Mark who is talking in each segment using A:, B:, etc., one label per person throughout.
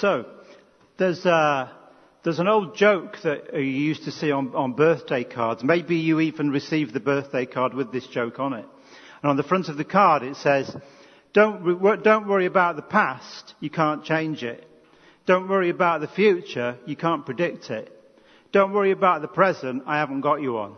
A: So, there's, uh, there's an old joke that you used to see on, on birthday cards. Maybe you even received the birthday card with this joke on it. And on the front of the card it says, don't, don't worry about the past, you can't change it. Don't worry about the future, you can't predict it. Don't worry about the present, I haven't got you on.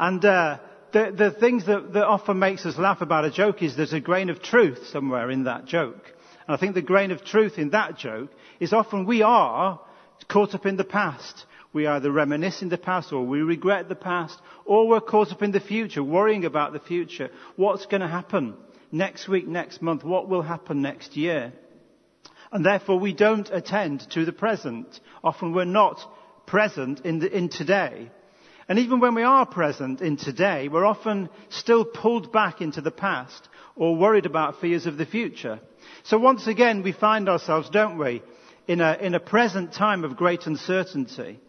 A: And uh, the, the things that, that often makes us laugh about a joke is there's a grain of truth somewhere in that joke. And I think the grain of truth in that joke is often we are caught up in the past. We either reminisce in the past or we regret the past or we're caught up in the future, worrying about the future. What's going to happen next week, next month? What will happen next year? And therefore we don't attend to the present. Often we're not present in, the, in today. And even when we are present in today, we're often still pulled back into the past or worried about fears of the future. So once again, we find ourselves, don't we, in a, in a present time of great uncertainty.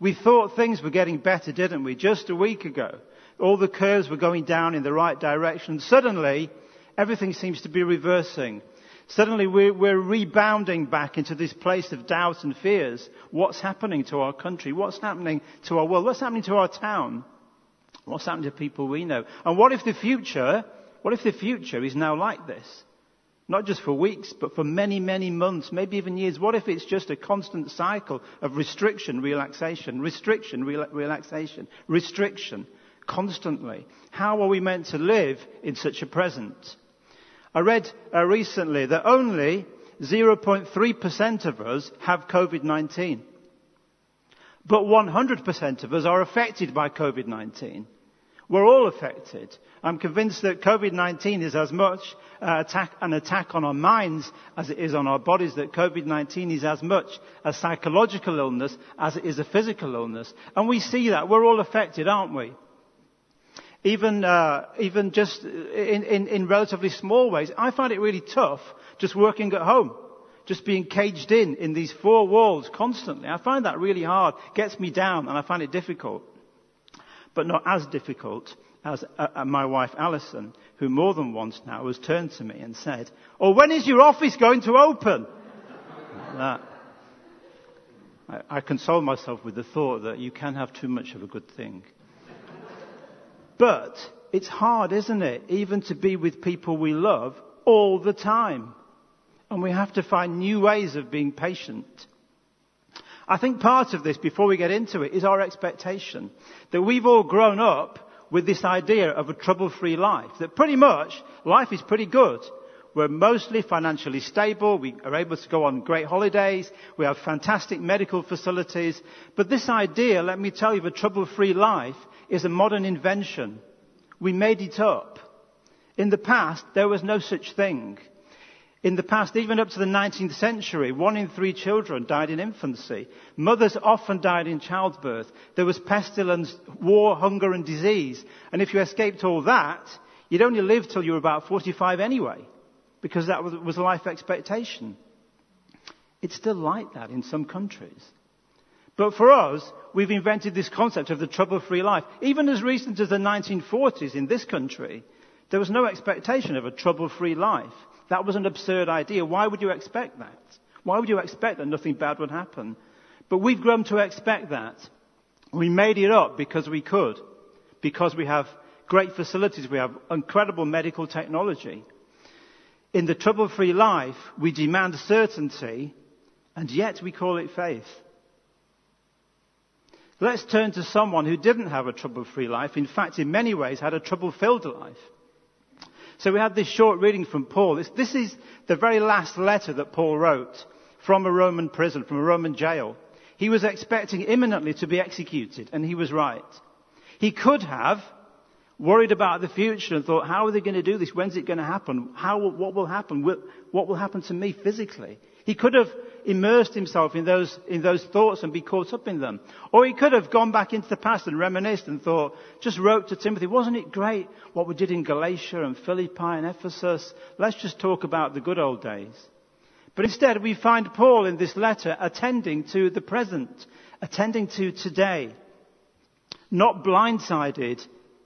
A: We thought things were getting better, didn't we? Just a week ago. All the curves were going down in the right direction. Suddenly, everything seems to be reversing. Suddenly we're, we're, rebounding back into this place of doubt and fears. What's happening to our country? What's happening to our world? What's happening to our town? What's happening to people we know? And what if the future, what if the future is now like this? Not just for weeks, but for many, many months, maybe even years. What if it's just a constant cycle of restriction, relaxation, restriction, relaxation, restriction, constantly? How are we meant to live in such a present? I read uh, recently that only 0.3% of us have COVID-19. But 100% of us are affected by COVID-19. We're all affected. I'm convinced that COVID-19 is as much uh, attack, an attack on our minds as it is on our bodies, that COVID-19 is as much a psychological illness as it is a physical illness. And we see that. We're all affected, aren't we? Even, uh, even just in, in, in relatively small ways. I find it really tough just working at home just being caged in in these four walls constantly. I find that really hard, gets me down, and I find it difficult. But not as difficult as uh, uh, my wife Alison, who more than once now has turned to me and said, "Oh, when is your office going to open?" I, I console myself with the thought that you can have too much of a good thing. But it's hard, isn't it? Even to be with people we love all the time. And we have to find new ways of being patient. I think part of this, before we get into it, is our expectation that we've all grown up with this idea of a trouble-free life. That pretty much life is pretty good. We're mostly financially stable. We are able to go on great holidays. We have fantastic medical facilities. But this idea, let me tell you, of a trouble-free life is a modern invention. We made it up. In the past, there was no such thing. In the past, even up to the 19th century, one in three children died in infancy. Mothers often died in childbirth. There was pestilence, war, hunger and disease. And if you escaped all that, you'd only live till you were about 45 anyway, because that was life expectation. It's still like that in some countries. But for us, we've invented this concept of the trouble-free life. Even as recent as the 1940s in this country, there was no expectation of a trouble-free life. That was an absurd idea. Why would you expect that? Why would you expect that nothing bad would happen? But we've grown to expect that. We made it up because we could. Because we have great facilities. We have incredible medical technology. In the trouble-free life, we demand certainty, and yet we call it faith. Let's turn to someone who didn't have a trouble-free life. In fact, in many ways had a trouble-filled life. So we had this short reading from Paul. This, this is the very last letter that Paul wrote from a Roman prison, from a Roman jail. He was expecting imminently to be executed, and he was right. He could have worried about the future and thought, how are they going to do this? When's it going to happen? How, what will happen? What will happen to me physically? He could have immersed himself in those, in those thoughts and be caught up in them. Or he could have gone back into the past and reminisced and thought, just wrote to Timothy, wasn't it great what we did in Galatia and Philippi and Ephesus? Let's just talk about the good old days. But instead we find Paul in this letter attending to the present, attending to today. Not blindsided,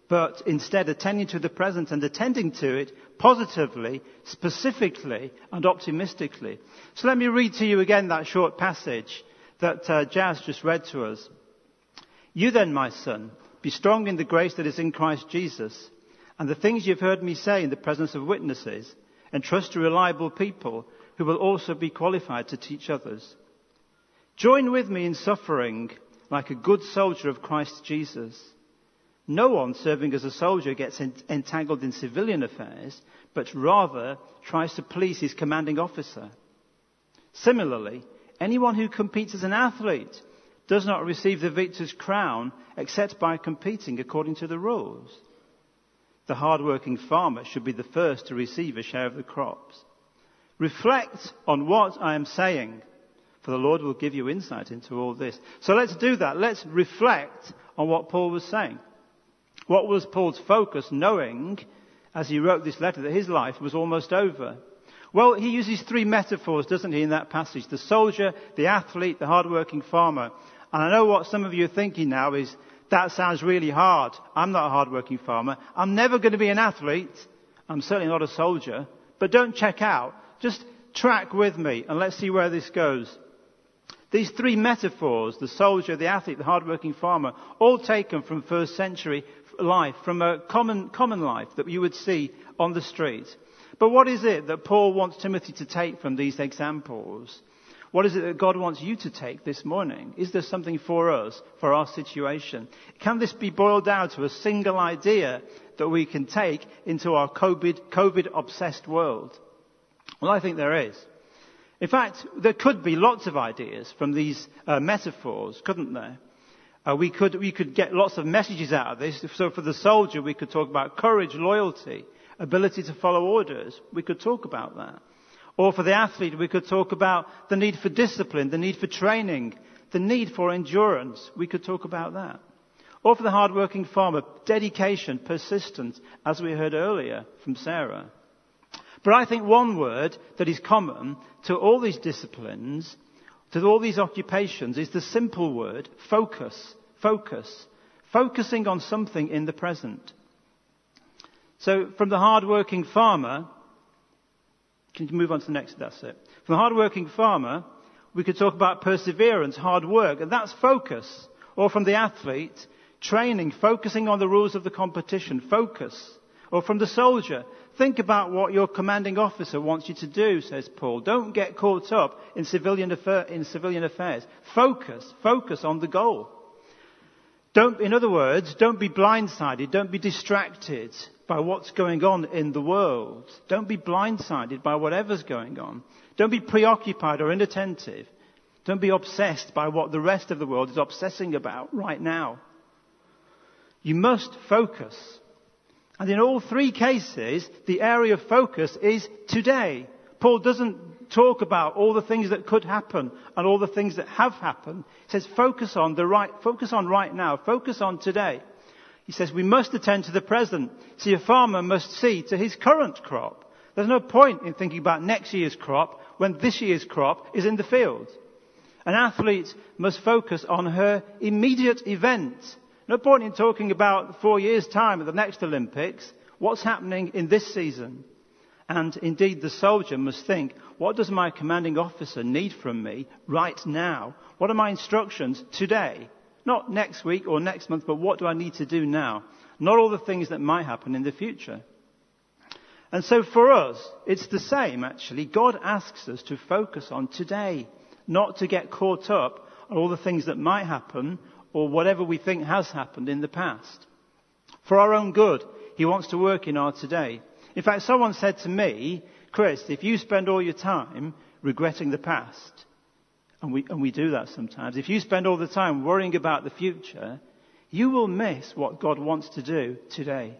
A: but instead attending to the present and attending to it positively, specifically, and optimistically. So let me read to you again that short passage that uh, Jazz just read to us. You then, my son, be strong in the grace that is in Christ Jesus, and the things you've heard me say in the presence of witnesses, and trust to reliable people who will also be qualified to teach others. Join with me in suffering like a good soldier of Christ Jesus. No one serving as a soldier gets entangled in civilian affairs, but rather tries to please his commanding officer. Similarly, anyone who competes as an athlete does not receive the victor's crown except by competing according to the rules. The hard-working farmer should be the first to receive a share of the crops. Reflect on what I am saying, for the Lord will give you insight into all this. So let's do that. Let's reflect on what Paul was saying. What was Paul's focus, knowing, as he wrote this letter, that his life was almost over? Well, he uses three metaphors, doesn't he, in that passage? The soldier, the athlete, the hard-working farmer. And I know what some of you are thinking now is, that sounds really hard. I'm not a hard-working farmer. I'm never going to be an athlete. I'm certainly not a soldier. But don't check out. Just track with me and let's see where this goes. These three metaphors, the soldier, the athlete, the hard-working farmer, all taken from first century life, from a common, common life that you would see on the street. But what is it that Paul wants Timothy to take from these examples? What is it that God wants you to take this morning? Is there something for us, for our situation? Can this be boiled down to a single idea that we can take into our COVID, COVID obsessed world? Well, I think there is. In fact, there could be lots of ideas from these uh, metaphors, couldn't there? Uh, we, could, we could get lots of messages out of this. So for the soldier, we could talk about courage, loyalty, ability to follow orders. We could talk about that. Or for the athlete, we could talk about the need for discipline, the need for training, the need for endurance. We could talk about that. Or for the hardworking farmer, dedication, persistence, as we heard earlier from Sarah. But I think one word that is common to all these disciplines to all these occupations is the simple word focus. Focus. Focusing on something in the present. So from the hard-working farmer, can you move on to the next? That's it. From the hard-working farmer, we could talk about perseverance, hard work, and that's focus. Or from the athlete, training, focusing on the rules of the competition, focus. Or from the soldier, think about what your commanding officer wants you to do, says Paul. Don't get caught up in civilian, affair, in civilian affairs. Focus, focus on the goal. Don't, in other words, don't be blindsided, don't be distracted by what's going on in the world. Don't be blindsided by whatever's going on. Don't be preoccupied or inattentive. Don't be obsessed by what the rest of the world is obsessing about right now. You must focus and in all three cases, the area of focus is today. Paul doesn't talk about all the things that could happen and all the things that have happened. He says focus on the right, focus on right now, focus on today. He says we must attend to the present. See, a farmer must see to his current crop. There's no point in thinking about next year's crop when this year's crop is in the field. An athlete must focus on her immediate event no point in talking about four years' time at the next Olympics. What's happening in this season? And indeed, the soldier must think, what does my commanding officer need from me right now? What are my instructions today? Not next week or next month, but what do I need to do now? Not all the things that might happen in the future. And so for us, it's the same actually. God asks us to focus on today, not to get caught up on all the things that might happen or whatever we think has happened in the past. For our own good, He wants to work in our today. In fact, someone said to me, Chris, if you spend all your time regretting the past, and we, and we do that sometimes, if you spend all the time worrying about the future, you will miss what God wants to do today.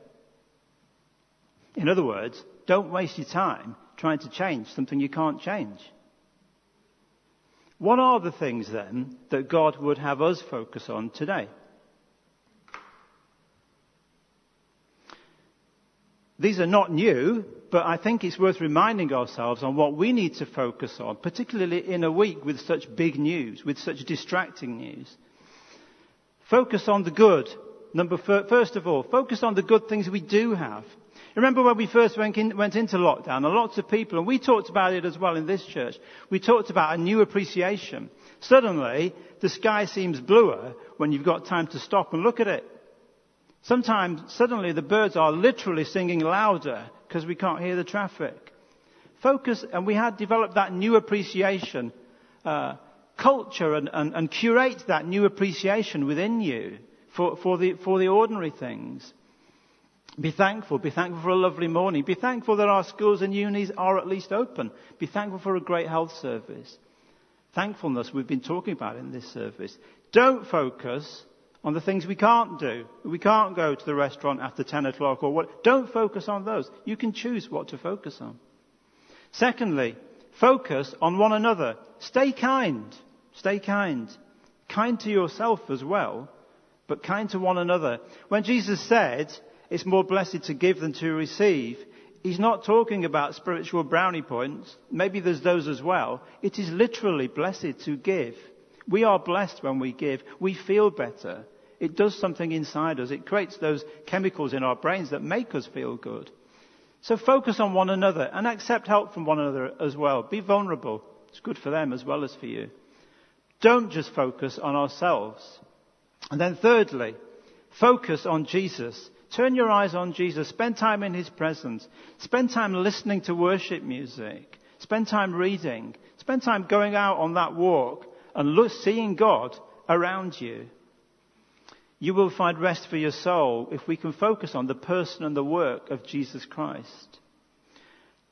A: In other words, don't waste your time trying to change something you can't change. What are the things then that God would have us focus on today? These are not new, but I think it's worth reminding ourselves on what we need to focus on, particularly in a week with such big news, with such distracting news. Focus on the good. Number first of all, focus on the good things we do have. Remember when we first went, in, went into lockdown, lots of people, and we talked about it as well in this church, we talked about a new appreciation. Suddenly, the sky seems bluer when you've got time to stop and look at it. Sometimes, suddenly, the birds are literally singing louder because we can't hear the traffic. Focus, and we had developed that new appreciation, uh, culture, and, and, and curate that new appreciation within you for, for, the, for the ordinary things. Be thankful. Be thankful for a lovely morning. Be thankful that our schools and unis are at least open. Be thankful for a great health service. Thankfulness we've been talking about in this service. Don't focus on the things we can't do. We can't go to the restaurant after 10 o'clock or what. Don't focus on those. You can choose what to focus on. Secondly, focus on one another. Stay kind. Stay kind. Kind to yourself as well, but kind to one another. When Jesus said, it's more blessed to give than to receive. He's not talking about spiritual brownie points. Maybe there's those as well. It is literally blessed to give. We are blessed when we give. We feel better. It does something inside us. It creates those chemicals in our brains that make us feel good. So focus on one another and accept help from one another as well. Be vulnerable. It's good for them as well as for you. Don't just focus on ourselves. And then thirdly, focus on Jesus. Turn your eyes on Jesus. Spend time in His presence. Spend time listening to worship music. Spend time reading. Spend time going out on that walk and look, seeing God around you. You will find rest for your soul if we can focus on the person and the work of Jesus Christ.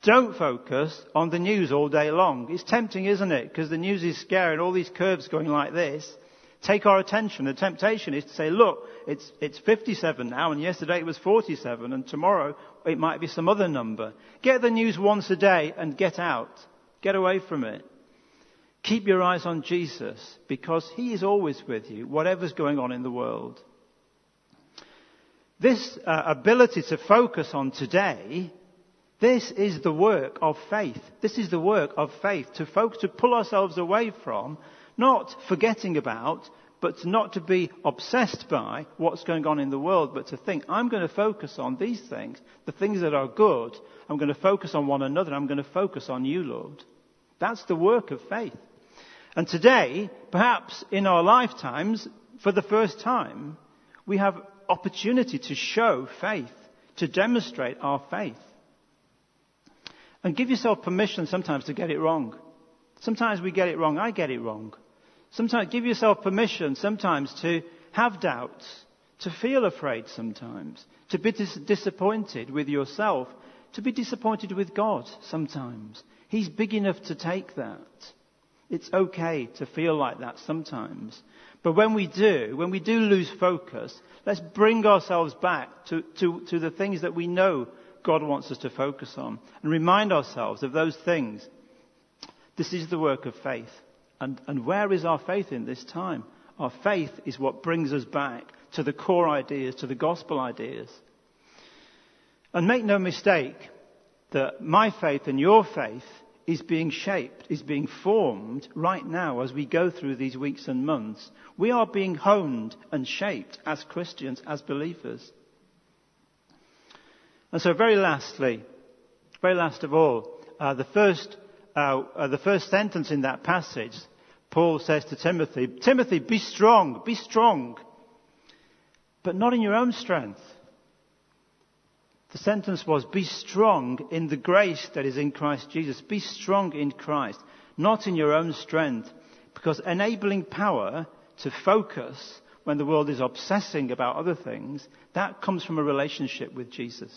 A: Don't focus on the news all day long. It's tempting, isn't it? Because the news is scary and all these curves going like this take our attention. The temptation is to say, look, it's, it's 57 now, and yesterday it was 47, and tomorrow it might be some other number. Get the news once a day and get out. Get away from it. Keep your eyes on Jesus, because He is always with you, whatever's going on in the world. This uh, ability to focus on today, this is the work of faith. This is the work of faith, to focus, to pull ourselves away from not forgetting about, but not to be obsessed by what's going on in the world, but to think, I'm going to focus on these things, the things that are good. I'm going to focus on one another. I'm going to focus on you, Lord. That's the work of faith. And today, perhaps in our lifetimes, for the first time, we have opportunity to show faith, to demonstrate our faith. And give yourself permission sometimes to get it wrong. Sometimes we get it wrong. I get it wrong. Sometimes give yourself permission sometimes to have doubts, to feel afraid sometimes, to be dis- disappointed with yourself, to be disappointed with God sometimes. He's big enough to take that. It's okay to feel like that sometimes. But when we do, when we do lose focus, let's bring ourselves back to, to, to the things that we know God wants us to focus on and remind ourselves of those things. This is the work of faith. And, and where is our faith in this time? Our faith is what brings us back to the core ideas, to the gospel ideas. And make no mistake that my faith and your faith is being shaped, is being formed right now as we go through these weeks and months. We are being honed and shaped as Christians, as believers. And so very lastly, very last of all, uh, the first uh, uh, the first sentence in that passage, Paul says to Timothy, Timothy, be strong, be strong, but not in your own strength. The sentence was, be strong in the grace that is in Christ Jesus. Be strong in Christ, not in your own strength, because enabling power to focus when the world is obsessing about other things, that comes from a relationship with Jesus.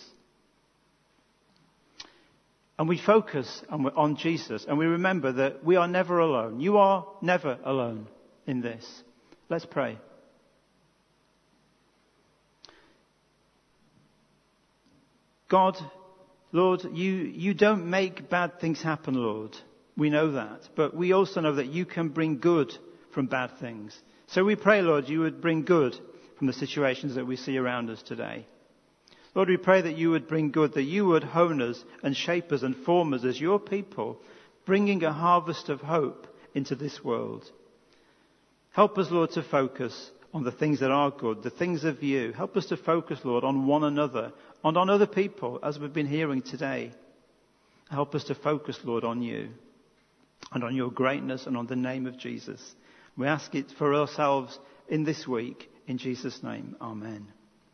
A: And we focus on, Jesus and we remember that we are never alone. You are never alone in this. Let's pray. God, Lord, you, you don't make bad things happen, Lord. We know that. But we also know that you can bring good from bad things. So we pray, Lord, you would bring good from the situations that we see around us today. Lord, we pray that you would bring good, that you would hone us and shape us and form us as your people, bringing a harvest of hope into this world. Help us, Lord, to focus on the things that are good, the things of you. Help us to focus, Lord, on one another and on other people, as we've been hearing today. Help us to focus, Lord, on you and on your greatness and on the name of Jesus. We ask it for ourselves in this week. In Jesus' name, Amen.